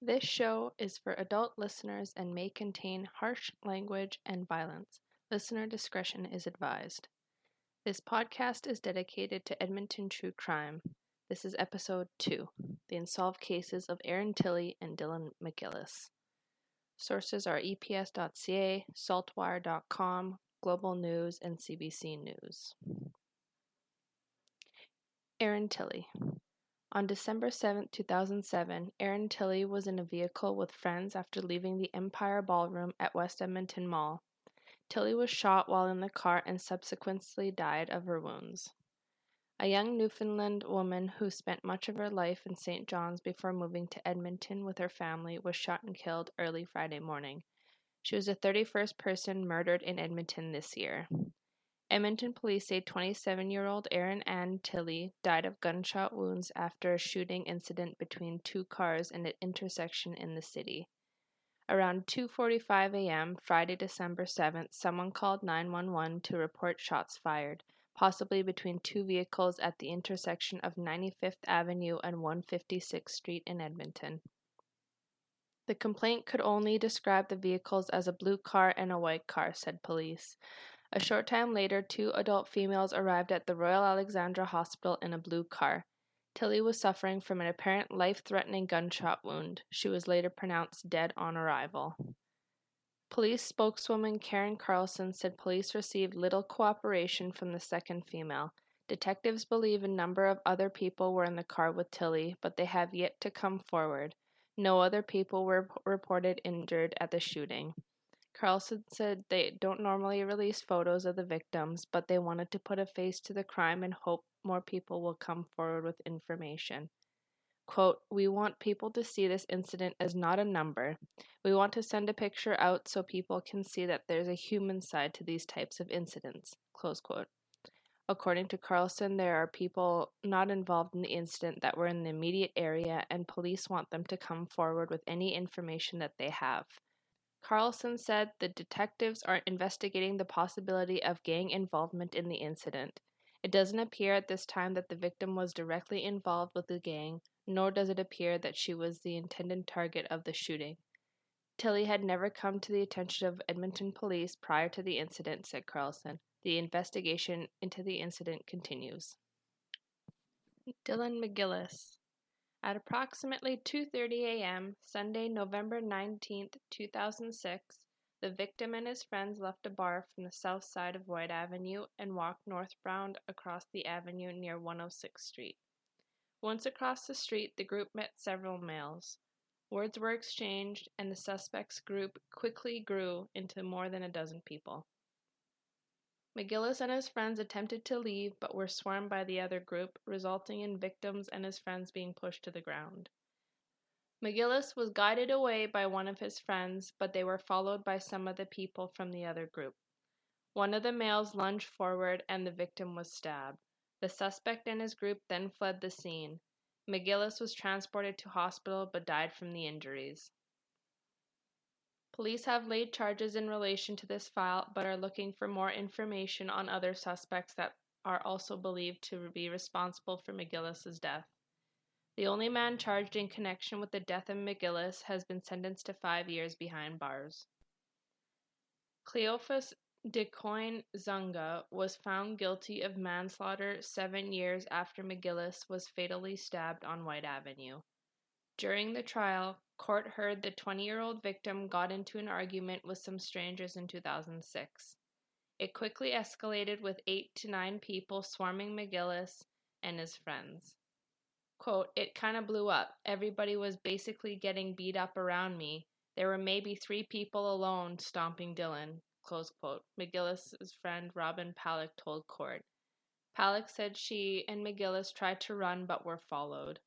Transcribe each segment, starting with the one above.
This show is for adult listeners and may contain harsh language and violence. Listener discretion is advised. This podcast is dedicated to Edmonton true crime. This is episode 2 The Unsolved Cases of Erin Tilley and Dylan McGillis. Sources are eps.ca, saltwire.com, Global News, and CBC News. Erin Tilley. On December 7, 2007, Erin Tilley was in a vehicle with friends after leaving the Empire Ballroom at West Edmonton Mall. Tilley was shot while in the car and subsequently died of her wounds. A young Newfoundland woman who spent much of her life in St. John's before moving to Edmonton with her family was shot and killed early Friday morning. She was the 31st person murdered in Edmonton this year. Edmonton police say 27 year old Erin Ann Tilley died of gunshot wounds after a shooting incident between two cars in an intersection in the city. Around 2:45 a.m. Friday, December 7th, someone called 911 to report shots fired, possibly between two vehicles at the intersection of 95th Avenue and 156th Street in Edmonton. The complaint could only describe the vehicles as a blue car and a white car, said police. A short time later, two adult females arrived at the Royal Alexandra Hospital in a blue car. Tilley was suffering from an apparent life threatening gunshot wound. She was later pronounced dead on arrival. Police spokeswoman Karen Carlson said police received little cooperation from the second female. Detectives believe a number of other people were in the car with Tilley, but they have yet to come forward. No other people were reported injured at the shooting. Carlson said they don't normally release photos of the victims, but they wanted to put a face to the crime and hope more people will come forward with information. Quote, We want people to see this incident as not a number. We want to send a picture out so people can see that there's a human side to these types of incidents. Close quote. According to Carlson, there are people not involved in the incident that were in the immediate area, and police want them to come forward with any information that they have. Carlson said the detectives are investigating the possibility of gang involvement in the incident. It doesn't appear at this time that the victim was directly involved with the gang, nor does it appear that she was the intended target of the shooting. Tilley had never come to the attention of Edmonton police prior to the incident, said Carlson. The investigation into the incident continues. Dylan McGillis. At approximately 2:30 a.m. Sunday, November 19, 2006, the victim and his friends left a bar from the south side of Whyte Avenue and walked northbound across the avenue near 106th Street. Once across the street, the group met several males. Words were exchanged, and the suspects' group quickly grew into more than a dozen people. McGillis and his friends attempted to leave but were swarmed by the other group, resulting in victims and his friends being pushed to the ground. McGillis was guided away by one of his friends, but they were followed by some of the people from the other group. One of the males lunged forward and the victim was stabbed. The suspect and his group then fled the scene. McGillis was transported to hospital but died from the injuries. Police have laid charges in relation to this file but are looking for more information on other suspects that are also believed to be responsible for McGillis's death. The only man charged in connection with the death of McGillis has been sentenced to five years behind bars. Cleophas DeCoin Zunga was found guilty of manslaughter seven years after McGillis was fatally stabbed on Whyte Avenue. During the trial, Court heard the 20 year old victim got into an argument with some strangers in 2006. It quickly escalated with eight to nine people swarming McGillis and his friends. Quote, it kind of blew up. Everybody was basically getting beat up around me. There were maybe three people alone stomping Dylan. Close quote. McGillis's friend Robin Palak told court. Palak said she and McGillis tried to run but were followed.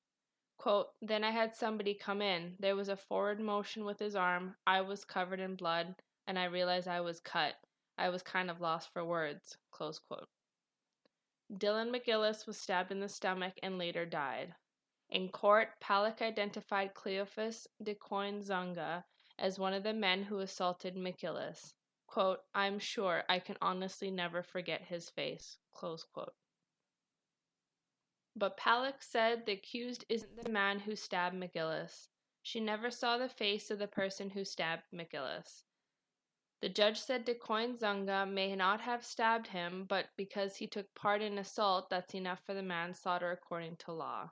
Quote, then I had somebody come in. There was a forward motion with his arm. I was covered in blood, and I realized I was cut. I was kind of lost for words. Close quote. Dylan McGillis was stabbed in the stomach and later died. In court, Palak identified Cleophas DeCoin Zunga as one of the men who assaulted McGillis. Quote, I'm sure I can honestly never forget his face. Close quote. But Palak said the accused isn't the man who stabbed McGillis. She never saw the face of the person who stabbed McGillis. The judge said DeCoin Zunga may not have stabbed him, but because he took part in assault, that's enough for the manslaughter according to law.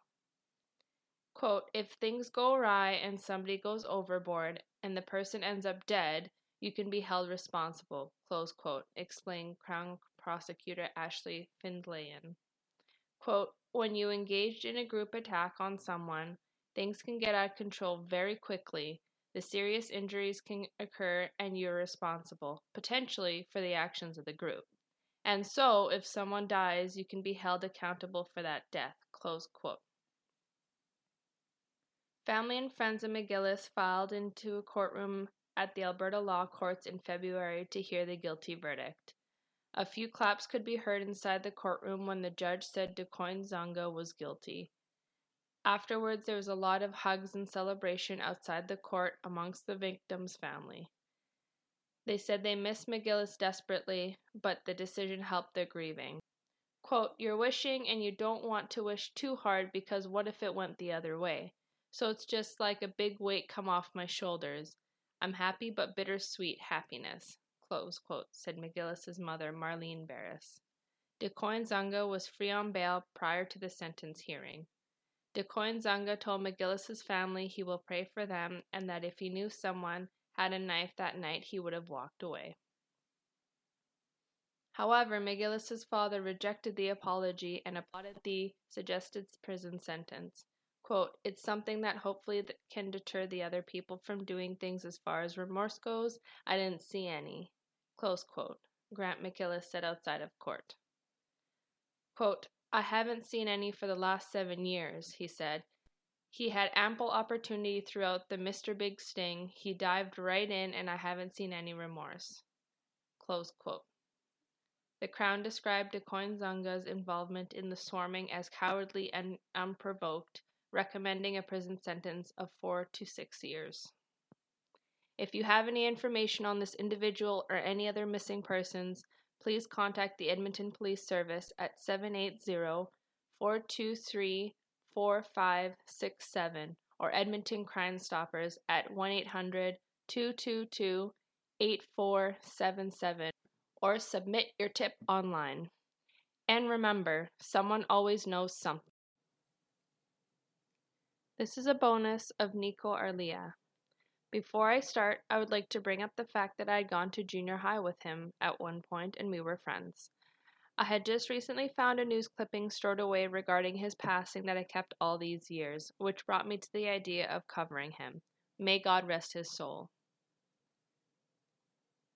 Quote, if things go awry and somebody goes overboard and the person ends up dead, you can be held responsible, close quote, explained Crown Prosecutor Ashley Findlayan. Quote, when you engage in a group attack on someone, things can get out of control very quickly the serious injuries can occur and you're responsible, potentially, for the actions of the group. And so, if someone dies, you can be held accountable for that death. Close quote. Family and friends of McGillis filed into a courtroom at the Alberta Law Courts in February to hear the guilty verdict. A few claps could be heard inside the courtroom when the judge said DeCoin Zunga was guilty. Afterwards, there was a lot of hugs and celebration outside the court amongst the victim's family. They said they missed McGillis desperately, but the decision helped their grieving. Quote, You're wishing and you don't want to wish too hard because what if it went the other way? So it's just like a big weight come off my shoulders. I'm happy but bittersweet happiness. Close quote, said McGillis's mother, Marlene Barris. DeCoin Zunga was free on bail prior to the sentence hearing. DeCoin Zunga told McGillis's family he will pray for them and that if he knew someone had a knife that night, he would have walked away. However, McGillis's father rejected the apology and applauded the suggested prison sentence. Quote, it's something that hopefully can deter the other people from doing things as far as remorse goes. I didn't see any. Close quote. Grant McGillis said outside of court. Quote, I haven't seen any for the last seven years, he said. He had ample opportunity throughout the Mr. Big Sting. He dived right in, and I haven't seen any remorse. Close quote. The Crown described DeCoin Zunga's involvement in the swarming as cowardly and unprovoked, recommending a prison sentence of four to six years. If you have any information on this individual or any other missing persons, please contact the Edmonton Police Service at 780 423 4567 or Edmonton Crime Stoppers at 1 800 222 8477 or submit your tip online. And remember, someone always knows something. This is a bonus of Niko Arlia. Before I start, I would like to bring up the fact that I had gone to junior high with him at one point and we were friends. I had just recently found a news clipping stored away regarding his passing that I kept all these years, which brought me to the idea of covering him. May God rest his soul.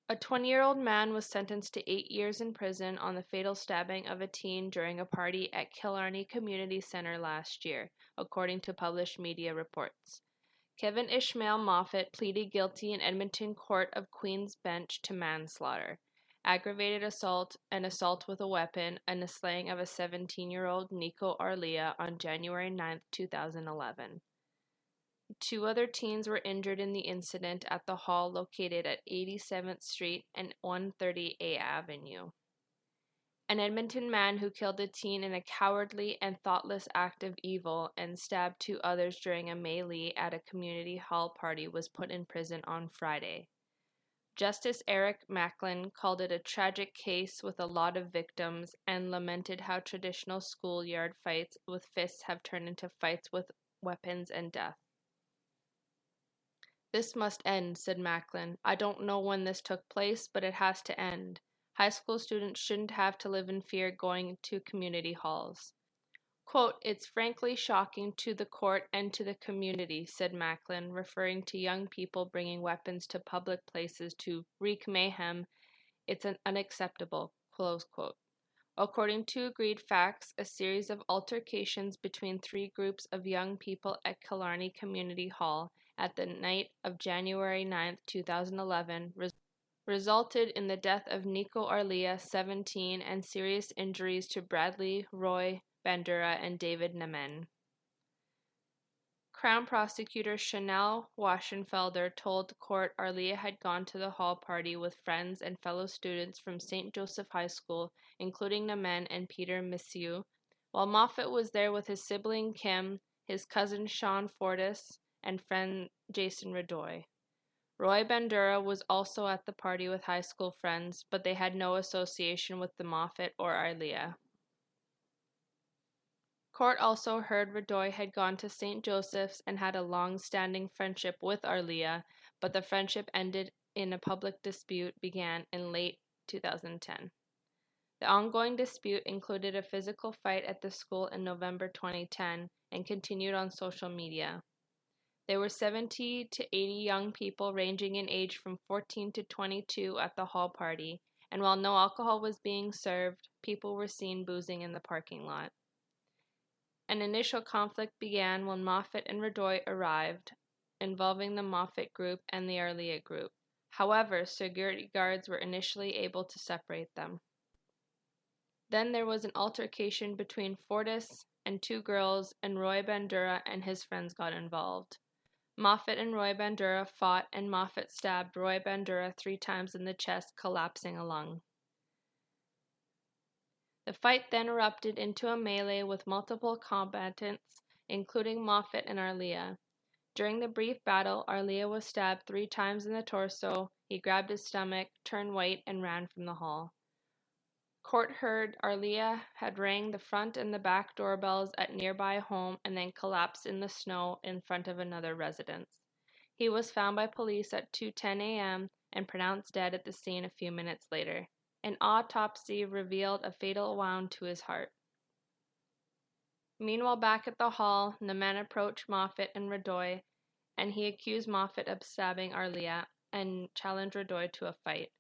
A 20 year old man was sentenced to eight years in prison on the fatal stabbing of a teen during a party at Killarney Community Center last year, according to published media reports. Kevin Ishmael Moffat pleaded guilty in Edmonton Court of Queen's Bench to manslaughter, aggravated assault, and assault with a weapon, and the slaying of a 17 year old Niko Arlia on January 9, 2011. Two other teens were injured in the incident at the hall located at 87th Street and 130A Avenue. An Edmonton man who killed a teen in a cowardly and thoughtless act of evil and stabbed two others during a melee at a community hall party was put in prison on Friday. Justice Eric Macklin called it a tragic case with a lot of victims and lamented how traditional schoolyard fights with fists have turned into fights with weapons and death. This must end, said Macklin. I don't know when this took place, but it has to end. High school students shouldn't have to live in fear going to community halls. Quote, It's frankly shocking to the court and to the community, said Macklin, referring to young people bringing weapons to public places to wreak mayhem. It's an unacceptable. Close quote. According to agreed facts, a series of altercations between three groups of young people at Killarney Community Hall at the night of January 9, 2011, resulted in the death of Niko Arlia, 17, and serious injuries to Bradley, Roy, Bandura, and David Nemen. Crown prosecutor Chanel Waschenfelder told the court Arlia had gone to the hall party with friends and fellow students from St. Joseph High School, including Nemen and Peter Missieu, while Moffat was there with his sibling Kim, his cousin Sean Fortis, and friend Jason Radoy. Roy Bandura was also at the party with high school friends, but they had no association with the Moffat or Arlia. Court also heard Radoy had gone to St. Joseph's and had a long standing friendship with Arlia, but the friendship ended in a public dispute began in late 2010. The ongoing dispute included a physical fight at the school in November 2010 and continued on social media. There were 70 to 80 young people ranging in age from 14 to 22 at the hall party, and while no alcohol was being served, people were seen boozing in the parking lot. An initial conflict began when Moffat and Radoy arrived, involving the Moffat group and the Arlia group. However, security guards were initially able to separate them. Then there was an altercation between Fortis and two girls, and Roy Bandura and his friends got involved. Moffat and Roy Bandura fought, and Moffat stabbed Roy Bandura three times in the chest, collapsing a lung. The fight then erupted into a melee with multiple combatants, including Moffat and Arlia. During the brief battle, Arlia was stabbed three times in the torso. He grabbed his stomach, turned white, and ran from the hall. Court heard Arlia had rang the front and the back doorbells at nearby home and then collapsed in the snow in front of another residence. He was found by police at 2:10 a.m. and pronounced dead at the scene a few minutes later. An autopsy revealed a fatal wound to his heart. Meanwhile, back at the hall, Namen approached Moffat and Radoy, and he accused Moffat of stabbing Arlia and challenged Radoy to a fight.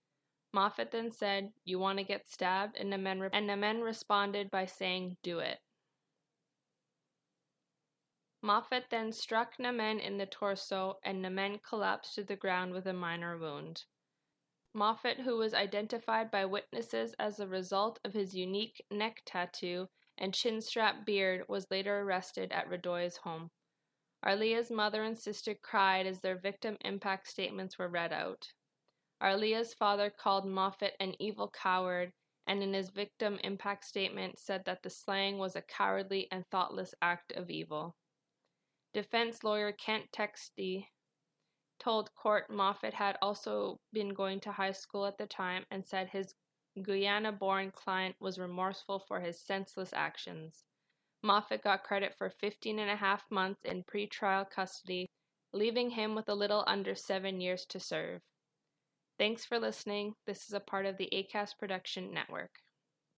Moffat then said, You want to get stabbed? And Namen, re- and Namen responded by saying, Do it. Moffat then struck Namen in the torso, and Namen collapsed to the ground with a minor wound. Moffat, who was identified by witnesses as a result of his unique neck tattoo and chin strap beard, was later arrested at Radoy's home. Arlia's mother and sister cried as their victim impact statements were read out. Arlia's father called Moffat an evil coward and in his victim impact statement said that the slaying was a cowardly and thoughtless act of evil. Defense lawyer Kent Teskey told court Moffat had also been going to high school at the time and said his Guyana born client was remorseful for his senseless actions. Moffat got credit for 15 and a half months in pretrial custody, leaving him with a little under seven years to serve. Thanks for listening. This is a part of the ACAST Production Network.